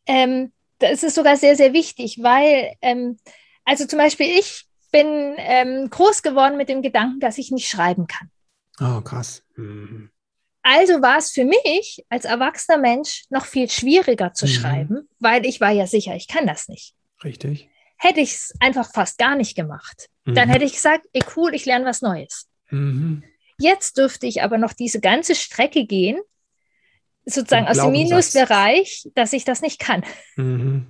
S2: ähm, das ist sogar sehr, sehr wichtig, weil, ähm, also zum Beispiel ich bin ähm, groß geworden mit dem Gedanken, dass ich nicht schreiben kann.
S1: Oh, krass. Mhm.
S2: Also war es für mich als erwachsener Mensch noch viel schwieriger zu mhm. schreiben, weil ich war ja sicher, ich kann das nicht.
S1: Richtig
S2: hätte ich es einfach fast gar nicht gemacht. Mhm. Dann hätte ich gesagt, ey cool, ich lerne was Neues. Mhm. Jetzt dürfte ich aber noch diese ganze Strecke gehen, sozusagen aus dem Minusbereich, dass ich das nicht kann.
S1: Mhm.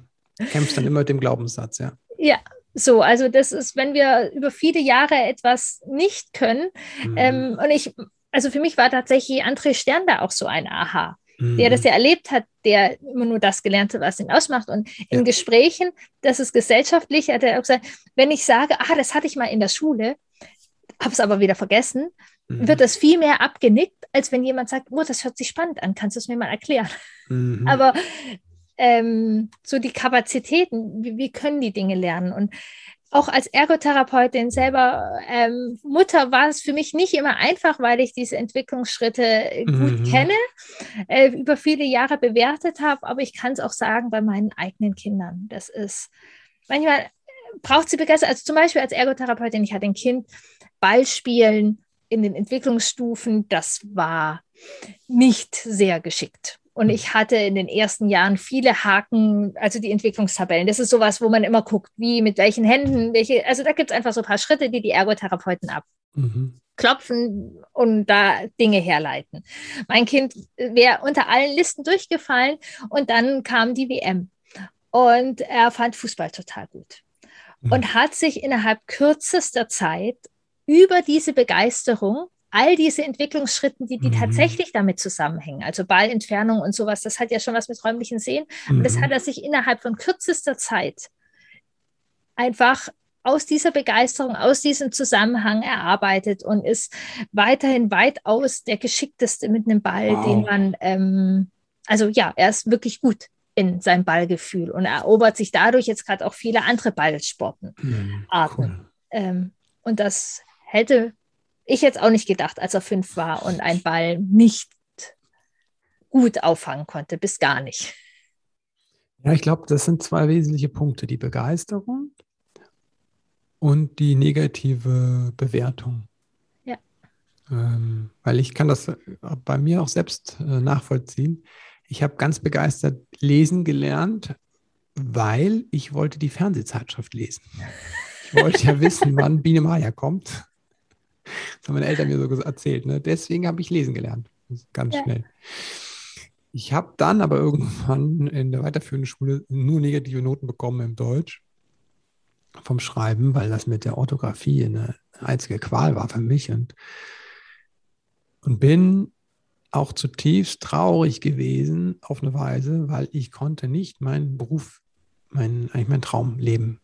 S1: Kämpfst dann immer mit dem Glaubenssatz, ja.
S2: Ja, so, also das ist, wenn wir über viele Jahre etwas nicht können, mhm. ähm, und ich, also für mich war tatsächlich André Stern da auch so ein Aha. mhm. der das ja erlebt hat, der immer nur das gelernt hat, was ihn ausmacht. Und in ja. Gesprächen, das ist gesellschaftlich, hat er auch gesagt, wenn ich sage, ah, das hatte ich mal in der Schule, habe es aber wieder vergessen, mhm. wird das viel mehr abgenickt, als wenn jemand sagt, oh, das hört sich spannend an, kannst du es mir mal erklären? Mhm. Aber ähm, so die Kapazitäten, wie, wie, können die Dinge lernen? Und auch als Ergotherapeutin selber ähm, Mutter war es für mich nicht immer einfach, weil ich diese Entwicklungsschritte gut mhm. kenne, äh, über viele Jahre bewertet habe, aber ich kann es auch sagen bei meinen eigenen Kindern. Das ist manchmal braucht sie Begeisterung. Also zum Beispiel als Ergotherapeutin, ich hatte ein Kind, Ballspielen in den Entwicklungsstufen, das war nicht sehr geschickt. Und hm. ich hatte in den ersten Jahren viele Haken, also die Entwicklungstabellen. Das ist sowas, wo man immer guckt, wie, mit welchen Händen, welche, also da gibt es einfach so ein paar Schritte, die die Ergotherapeuten abklopfen mhm. und da Dinge herleiten. Mein Kind wäre unter allen Listen durchgefallen und dann kam die WM. Und er fand Fußball total gut. Mhm. Und hat sich innerhalb kürzester Zeit über diese Begeisterung all diese Entwicklungsschritten, die, die mhm. tatsächlich damit zusammenhängen, also Ballentfernung und sowas, das hat ja schon was mit räumlichen Sehen. Mhm. Und das hat er sich innerhalb von kürzester Zeit einfach aus dieser Begeisterung, aus diesem Zusammenhang erarbeitet und ist weiterhin weitaus der geschickteste mit einem Ball, wow. den man, ähm, also ja, er ist wirklich gut in seinem Ballgefühl und erobert sich dadurch jetzt gerade auch viele andere Ballsportarten. Mhm, cool. ähm, und das hätte ich jetzt auch nicht gedacht, als er fünf war und ein Ball nicht gut auffangen konnte, bis gar nicht.
S1: Ja, ich glaube, das sind zwei wesentliche Punkte, die Begeisterung und die negative Bewertung.
S2: Ja.
S1: Ähm, weil ich kann das bei mir auch selbst äh, nachvollziehen. Ich habe ganz begeistert lesen gelernt, weil ich wollte die Fernsehzeitschrift lesen. Ich wollte ja wissen, wann Biene Maya kommt. Das haben meine Eltern mir so erzählt. Ne? Deswegen habe ich lesen gelernt. Ganz ja. schnell. Ich habe dann aber irgendwann in der weiterführenden Schule nur negative Noten bekommen im Deutsch vom Schreiben, weil das mit der Orthographie eine einzige Qual war für mich und, und bin auch zutiefst traurig gewesen auf eine Weise, weil ich konnte nicht meinen Beruf, mein, eigentlich meinen Traum leben,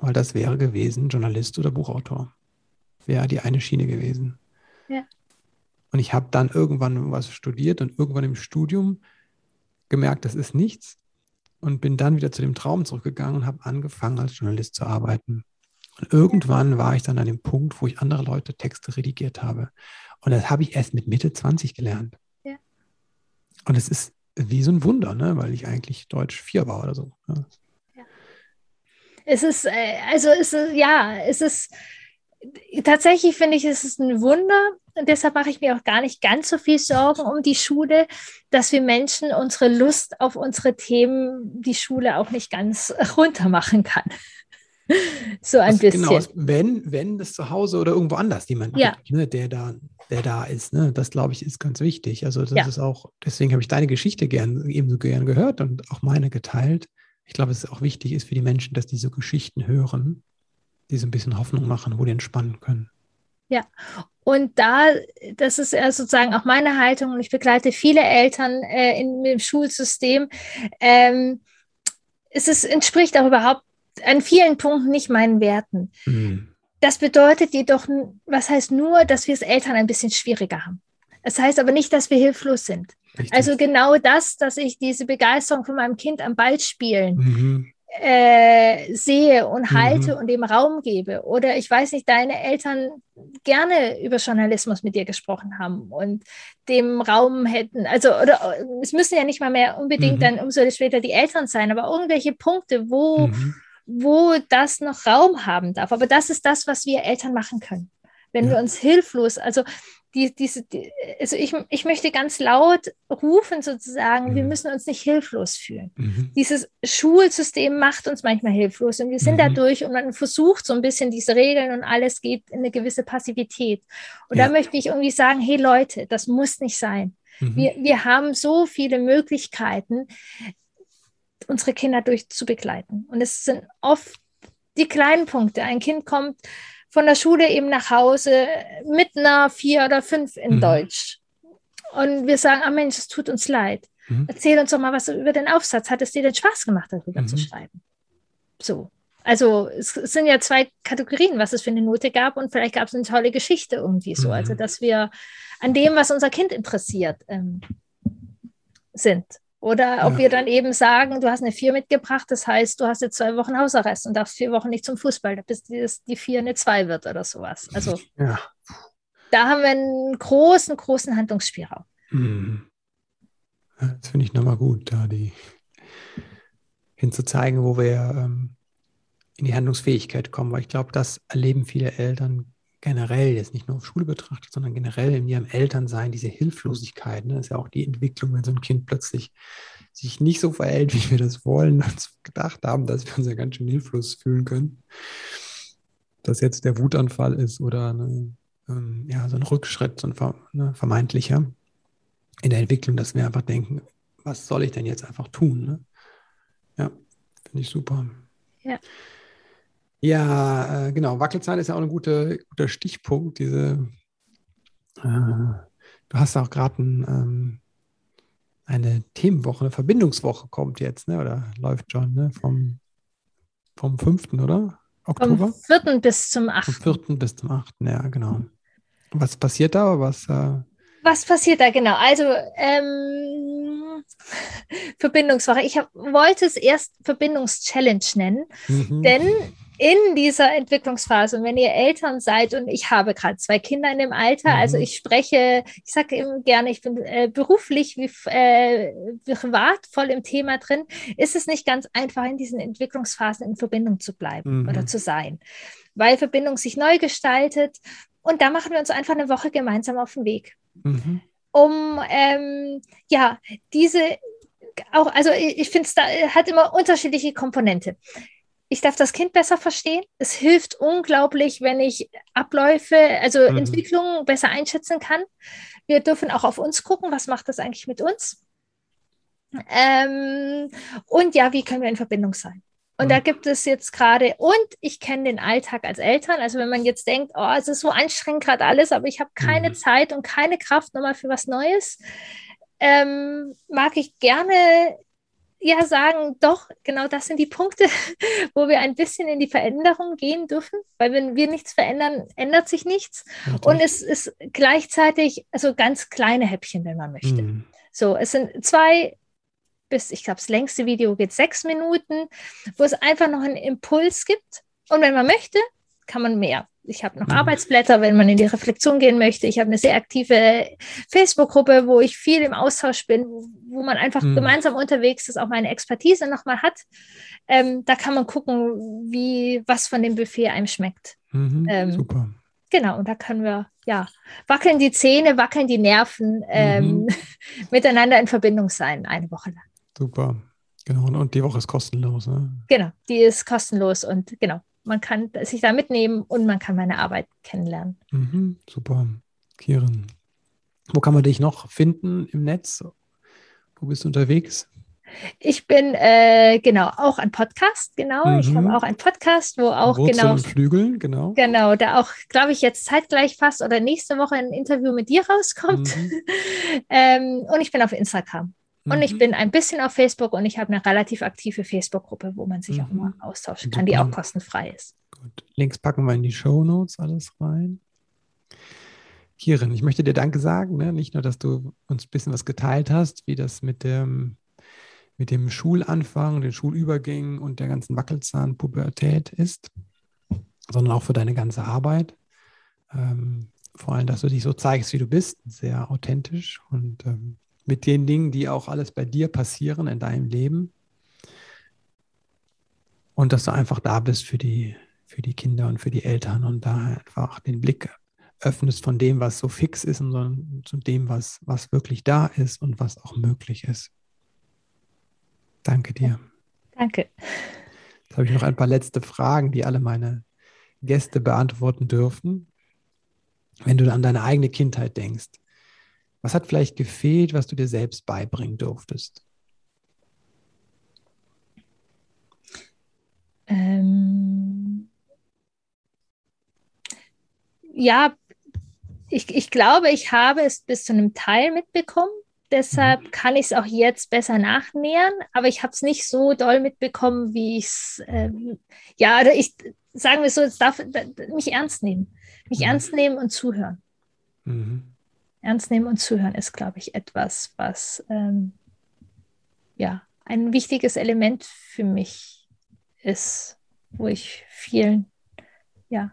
S1: weil das wäre gewesen Journalist oder Buchautor wäre die eine Schiene gewesen.
S2: Ja.
S1: Und ich habe dann irgendwann was studiert und irgendwann im Studium gemerkt, das ist nichts und bin dann wieder zu dem Traum zurückgegangen und habe angefangen, als Journalist zu arbeiten. Und irgendwann war ich dann an dem Punkt, wo ich andere Leute Texte redigiert habe. Und das habe ich erst mit Mitte 20 gelernt.
S2: Ja.
S1: Und es ist wie so ein Wunder, ne? weil ich eigentlich Deutsch 4 war oder so.
S2: Ne? Ja. Es ist, äh, also es ist, ja, es ist tatsächlich finde ich, es ist ein Wunder und deshalb mache ich mir auch gar nicht ganz so viel Sorgen um die Schule, dass wir Menschen unsere Lust auf unsere Themen, die Schule auch nicht ganz runter machen kann. so ein genau, bisschen.
S1: Genau, wenn, wenn das zu Hause oder irgendwo anders jemand
S2: ja.
S1: gibt, ne, der da, der da ist, ne, das glaube ich ist ganz wichtig. Also das ja. ist auch, deswegen habe ich deine Geschichte gern, ebenso gern gehört und auch meine geteilt. Ich glaube, es ist auch wichtig ist für die Menschen, dass diese Geschichten hören die so ein bisschen Hoffnung machen, wo die entspannen können.
S2: Ja, und da, das ist sozusagen auch meine Haltung und ich begleite viele Eltern äh, in, im Schulsystem. Ähm, es ist, entspricht auch überhaupt an vielen Punkten nicht meinen Werten. Mhm. Das bedeutet jedoch, was heißt nur, dass wir es Eltern ein bisschen schwieriger haben. Das heißt aber nicht, dass wir hilflos sind. Richtig. Also genau das, dass ich diese Begeisterung von meinem Kind am Ball spielen, mhm äh, sehe und mhm. halte mhm. und dem Raum gebe. Oder ich weiß nicht, deine Eltern gerne über Journalismus mit dir gesprochen haben und dem Raum hätten, also, oder es müssen ja nicht mal mehr unbedingt mhm. dann umso später die Eltern sein, aber irgendwelche Punkte, wo, mhm. wo das noch Raum haben darf. Aber das ist das, was wir Eltern machen können. Wenn ja. wir uns hilflos, also die, diese, die, also ich, ich möchte ganz laut rufen sozusagen, mhm. wir müssen uns nicht hilflos fühlen. Mhm. Dieses Schulsystem macht uns manchmal hilflos und wir sind mhm. dadurch und man versucht so ein bisschen diese Regeln und alles geht in eine gewisse Passivität. Und ja. da möchte ich irgendwie sagen, hey Leute, das muss nicht sein. Mhm. Wir, wir haben so viele Möglichkeiten, unsere Kinder durch zu begleiten. Und es sind oft die kleinen Punkte. Ein Kind kommt von der Schule eben nach Hause mit einer vier oder fünf in mhm. Deutsch. und wir sagen, ah Mensch, es tut uns leid. Mhm. Erzähl uns doch mal was über den Aufsatz. Hat es dir denn Spaß gemacht, darüber mhm. zu schreiben? So. Also es, es, sind ja zwei Kategorien, was es für eine Note gab und vielleicht gab es eine tolle Geschichte irgendwie so. Also mhm. dass wir an dem, was unser Kind interessiert, ähm, sind. Oder ob ja. wir dann eben sagen, du hast eine Vier mitgebracht, das heißt, du hast jetzt zwei Wochen Hausarrest und darfst vier Wochen nicht zum Fußball, bis die, Vier eine Zwei wird oder sowas. Also ja. da haben wir einen großen, großen Handlungsspielraum. Mhm.
S1: Das finde ich nochmal gut, da die hinzuzeigen, wo wir ähm, in die Handlungsfähigkeit kommen, weil ich glaube, das erleben viele Eltern generell, jetzt nicht nur auf Schule betrachtet, sondern generell in ihrem Elternsein, diese Hilflosigkeit. Ne? Das ist ja auch die Entwicklung, wenn so ein Kind plötzlich sich nicht so verhält, wie wir das wollen, uns gedacht haben, dass wir uns ja ganz schön hilflos fühlen können. Dass jetzt der Wutanfall ist oder eine, ähm, ja, so ein Rückschritt, so ein ne, vermeintlicher in der Entwicklung, dass wir einfach denken, was soll ich denn jetzt einfach tun? Ne? Ja, finde ich super. Ja. Ja, äh, genau. Wackelzahn ist ja auch ein guter, guter Stichpunkt. Diese, äh, du hast auch gerade ein, ähm, eine Themenwoche, eine Verbindungswoche kommt jetzt, ne? oder läuft schon, ne? vom, vom 5. oder?
S2: Oktober? Vom 4. bis zum 8.
S1: Vom 4. bis zum 8. Ja, genau. Was passiert da? Was, äh,
S2: was passiert da genau? Also ähm, Verbindungswoche. Ich hab, wollte es erst Verbindungschallenge nennen, mhm. denn in dieser Entwicklungsphase und wenn ihr Eltern seid und ich habe gerade zwei Kinder in dem Alter, mhm. also ich spreche, ich sage eben gerne, ich bin äh, beruflich wie äh, privat voll im Thema drin, ist es nicht ganz einfach in diesen Entwicklungsphasen in Verbindung zu bleiben mhm. oder zu sein, weil Verbindung sich neu gestaltet und da machen wir uns einfach eine Woche gemeinsam auf den Weg, mhm. um ähm, ja diese auch, also ich, ich finde es da hat immer unterschiedliche Komponente ich darf das Kind besser verstehen. Es hilft unglaublich, wenn ich Abläufe, also mhm. Entwicklungen besser einschätzen kann. Wir dürfen auch auf uns gucken, was macht das eigentlich mit uns? Ähm, und ja, wie können wir in Verbindung sein? Und mhm. da gibt es jetzt gerade, und ich kenne den Alltag als Eltern. Also wenn man jetzt denkt, oh, es ist so anstrengend gerade alles, aber ich habe keine mhm. Zeit und keine Kraft nochmal für was Neues, ähm, mag ich gerne ja sagen, doch, genau das sind die Punkte, wo wir ein bisschen in die Veränderung gehen dürfen, weil wenn wir nichts verändern, ändert sich nichts. Natürlich. Und es ist gleichzeitig also ganz kleine Häppchen, wenn man möchte. Mhm. So, es sind zwei bis, ich glaube, das längste Video geht sechs Minuten, wo es einfach noch einen Impuls gibt. Und wenn man möchte, kann man mehr. Ich habe noch mhm. Arbeitsblätter, wenn man in die Reflexion gehen möchte. Ich habe eine sehr aktive Facebook-Gruppe, wo ich viel im Austausch bin, wo man einfach mhm. gemeinsam unterwegs ist, auch meine Expertise nochmal hat. Ähm, da kann man gucken, wie was von dem Buffet einem schmeckt. Mhm. Ähm, Super. Genau, und da können wir, ja, wackeln die Zähne, wackeln die Nerven, ähm, mhm. miteinander in Verbindung sein, eine Woche lang.
S1: Super. Genau, und die Woche ist kostenlos. Ne?
S2: Genau, die ist kostenlos und genau, man kann sich da mitnehmen und man kann meine Arbeit kennenlernen.
S1: Mhm, super. Kieren. Wo kann man dich noch finden im Netz? Wo bist du unterwegs?
S2: Ich bin äh, genau auch ein Podcast, genau. Mhm. Ich habe auch einen Podcast, wo auch
S1: Wurzeln
S2: genau.
S1: Und Flügel, genau.
S2: Genau, da auch, glaube ich, jetzt zeitgleich fast oder nächste Woche ein Interview mit dir rauskommt. Mhm. ähm, und ich bin auf Instagram. Und ich mhm. bin ein bisschen auf Facebook und ich habe eine relativ aktive Facebook-Gruppe, wo man sich mhm. auch immer austauschen kann, die auch kostenfrei ist.
S1: Gut. Links packen wir in die Show Notes alles rein. Kirin, ich möchte dir Danke sagen. Ne? Nicht nur, dass du uns ein bisschen was geteilt hast, wie das mit dem, mit dem Schulanfang, den Schulübergängen und der ganzen Wackelzahnpubertät ist, sondern auch für deine ganze Arbeit. Ähm, vor allem, dass du dich so zeigst, wie du bist, sehr authentisch und ähm, mit den Dingen, die auch alles bei dir passieren in deinem Leben. Und dass du einfach da bist für die, für die Kinder und für die Eltern und da einfach den Blick öffnest von dem, was so fix ist, und zu dem, was, was wirklich da ist und was auch möglich ist. Danke dir.
S2: Danke.
S1: Jetzt habe ich noch ein paar letzte Fragen, die alle meine Gäste beantworten dürfen. Wenn du an deine eigene Kindheit denkst, was hat vielleicht gefehlt, was du dir selbst beibringen durftest?
S2: Ähm, ja, ich, ich glaube, ich habe es bis zu einem Teil mitbekommen. Deshalb mhm. kann ich es auch jetzt besser nachnähern, aber ich habe es nicht so doll mitbekommen, wie ich es, ähm, ja, ich, sagen wir so, es darf mich ernst nehmen. Mich mhm. ernst nehmen und zuhören. Mhm. Ernst nehmen und zuhören ist, glaube ich, etwas, was ähm, ja ein wichtiges Element für mich ist, wo ich vielen, ja.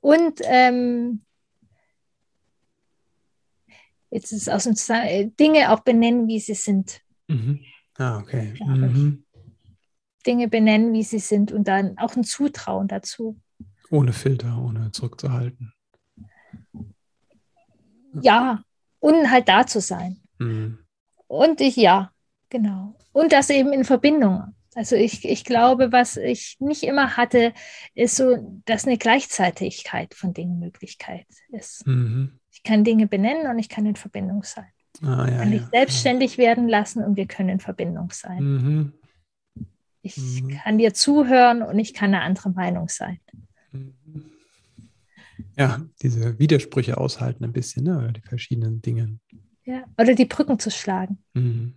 S2: Und ähm, jetzt ist es aus dem Zusammenhang, Dinge auch benennen, wie sie sind.
S1: Mhm. Ah, okay. Mhm.
S2: Dinge benennen, wie sie sind und dann auch ein Zutrauen dazu.
S1: Ohne Filter, ohne zurückzuhalten.
S2: Ja, und halt da zu sein. Mhm. Und ich, ja, genau. Und das eben in Verbindung. Also ich, ich glaube, was ich nicht immer hatte, ist so, dass eine Gleichzeitigkeit von Dingen Möglichkeit ist. Mhm. Ich kann Dinge benennen und ich kann in Verbindung sein. Ah, ja, kann ja, ich selbstständig ja. werden lassen und wir können in Verbindung sein. Mhm. Ich mhm. kann dir zuhören und ich kann eine andere Meinung sein.
S1: Ja, diese Widersprüche aushalten ein bisschen, ne? die verschiedenen Dinge.
S2: Ja, oder die Brücken zu schlagen. Mhm.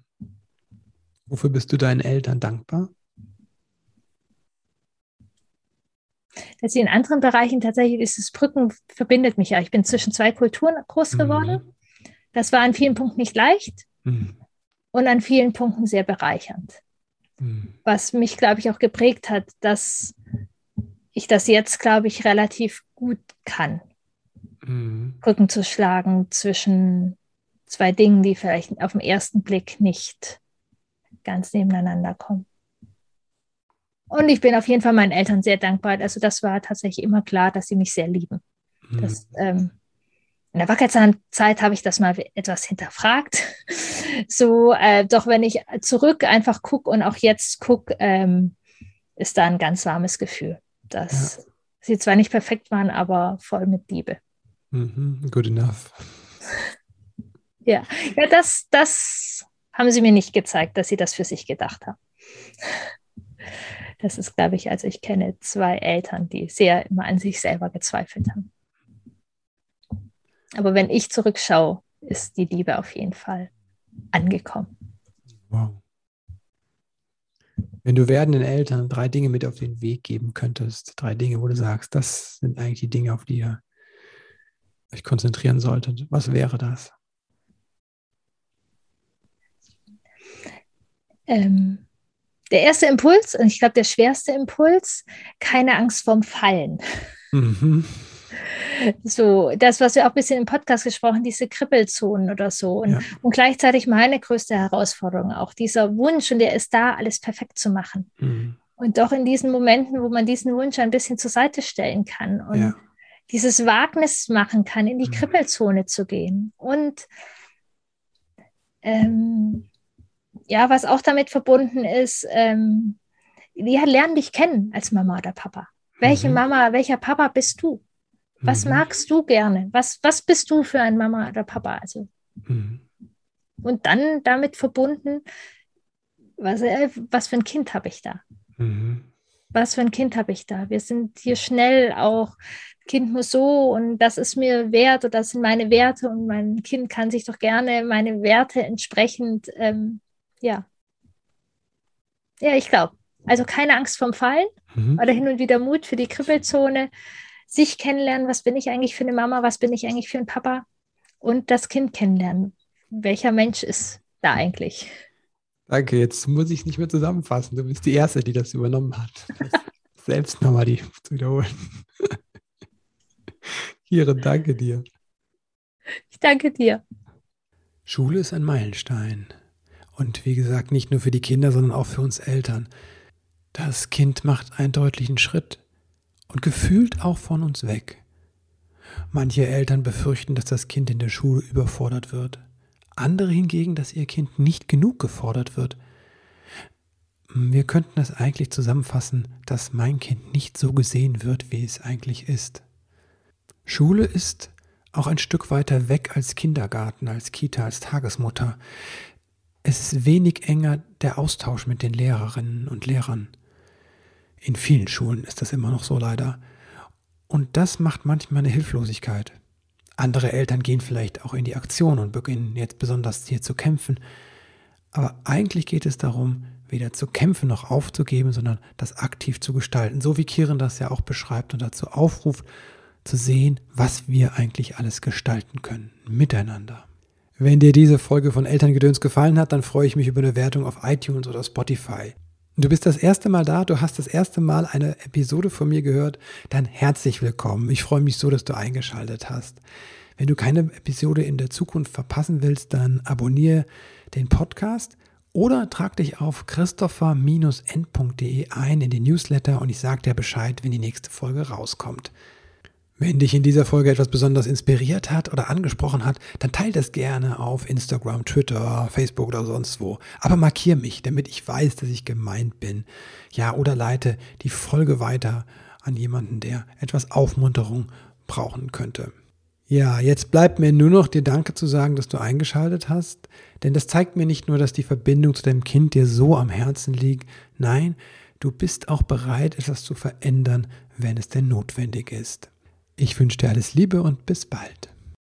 S1: Wofür bist du deinen Eltern dankbar?
S2: Dass sie in anderen Bereichen tatsächlich dieses Brücken verbindet mich ja. Ich bin zwischen zwei Kulturen groß mhm. geworden. Mhm. Das war an vielen Punkten nicht leicht mhm. und an vielen Punkten sehr bereichernd. Mhm. Was mich, glaube ich, auch geprägt hat, dass ich das jetzt, glaube ich, relativ gut kann. Mhm. Brücken zu schlagen zwischen zwei Dingen, die vielleicht auf den ersten Blick nicht ganz nebeneinander kommen. Und ich bin auf jeden Fall meinen Eltern sehr dankbar. Also das war tatsächlich immer klar, dass sie mich sehr lieben. Mhm. Das, ähm, in der Wackerzahn-Zeit habe ich das mal etwas hinterfragt. so, äh, doch wenn ich zurück einfach gucke und auch jetzt gucke, ähm, ist da ein ganz warmes Gefühl, dass ja. sie zwar nicht perfekt waren, aber voll mit Liebe.
S1: Mhm, good enough.
S2: ja, ja das, das haben sie mir nicht gezeigt, dass sie das für sich gedacht haben. Das ist, glaube ich, also ich kenne zwei Eltern, die sehr immer an sich selber gezweifelt haben. Aber wenn ich zurückschaue, ist die Liebe auf jeden Fall angekommen. Wow.
S1: Wenn du werdenden Eltern drei Dinge mit auf den Weg geben könntest, drei Dinge, wo du sagst, das sind eigentlich die Dinge, auf die ihr euch konzentrieren solltet, was wäre das?
S2: Ähm, der erste Impuls, und ich glaube der schwerste Impuls, keine Angst vorm Fallen. Mhm. So, das, was wir auch ein bisschen im Podcast gesprochen, diese Kribbelzonen oder so. Und, ja. und gleichzeitig meine größte Herausforderung auch, dieser Wunsch, und der ist da, alles perfekt zu machen. Mhm. Und doch in diesen Momenten, wo man diesen Wunsch ein bisschen zur Seite stellen kann und ja. dieses Wagnis machen kann, in die mhm. Kribbelzone zu gehen. Und ähm, ja, was auch damit verbunden ist, ähm, ja, lern dich kennen als Mama oder Papa. Welche mhm. Mama, welcher Papa bist du? Was mhm. magst du gerne? Was, was bist du für ein Mama oder Papa? Also, mhm. Und dann damit verbunden, was, äh, was für ein Kind habe ich da? Mhm. Was für ein Kind habe ich da? Wir sind hier schnell auch, Kind muss so und das ist mir wert oder das sind meine Werte und mein Kind kann sich doch gerne meine Werte entsprechend, ähm, ja. Ja, ich glaube. Also keine Angst vom Fallen mhm. oder hin und wieder Mut für die Kribbelzone sich kennenlernen, was bin ich eigentlich für eine Mama, was bin ich eigentlich für ein Papa und das Kind kennenlernen. Welcher Mensch ist da eigentlich?
S1: Danke, jetzt muss ich es nicht mehr zusammenfassen. Du bist die Erste, die das übernommen hat. selbst nochmal die zu wiederholen. Kire, danke dir.
S2: Ich danke dir.
S1: Schule ist ein Meilenstein. Und wie gesagt, nicht nur für die Kinder, sondern auch für uns Eltern. Das Kind macht einen deutlichen Schritt und gefühlt auch von uns weg. Manche Eltern befürchten, dass das Kind in der Schule überfordert wird, andere hingegen, dass ihr Kind nicht genug gefordert wird. Wir könnten das eigentlich zusammenfassen, dass mein Kind nicht so gesehen wird, wie es eigentlich ist. Schule ist auch ein Stück weiter weg als Kindergarten, als Kita, als Tagesmutter. Es ist wenig enger der Austausch mit den Lehrerinnen und Lehrern. In vielen Schulen ist das immer noch so leider. Und das macht manchmal eine Hilflosigkeit. Andere Eltern gehen vielleicht auch in die Aktion und beginnen jetzt besonders hier zu kämpfen. Aber eigentlich geht es darum, weder zu kämpfen noch aufzugeben, sondern das aktiv zu gestalten. So wie Kiran das ja auch beschreibt und dazu aufruft, zu sehen, was wir eigentlich alles gestalten können, miteinander. Wenn dir diese Folge von Elterngedöns gefallen hat, dann freue ich mich über eine Wertung auf iTunes oder Spotify. Du bist das erste Mal da, du hast das erste Mal eine Episode von mir gehört, dann herzlich willkommen. Ich freue mich so, dass du eingeschaltet hast. Wenn du keine Episode in der Zukunft verpassen willst, dann abonniere den Podcast oder trag dich auf christopher-n.de ein in den Newsletter und ich sage dir Bescheid, wenn die nächste Folge rauskommt. Wenn dich in dieser Folge etwas besonders inspiriert hat oder angesprochen hat, dann teile das gerne auf Instagram, Twitter, Facebook oder sonst wo. Aber markier mich, damit ich weiß, dass ich gemeint bin. Ja, oder leite die Folge weiter an jemanden, der etwas Aufmunterung brauchen könnte. Ja, jetzt bleibt mir nur noch dir Danke zu sagen, dass du eingeschaltet hast, denn das zeigt mir nicht nur, dass die Verbindung zu deinem Kind dir so am Herzen liegt, nein, du bist auch bereit, etwas zu verändern, wenn es denn notwendig ist. Ich wünsche dir alles Liebe und bis bald.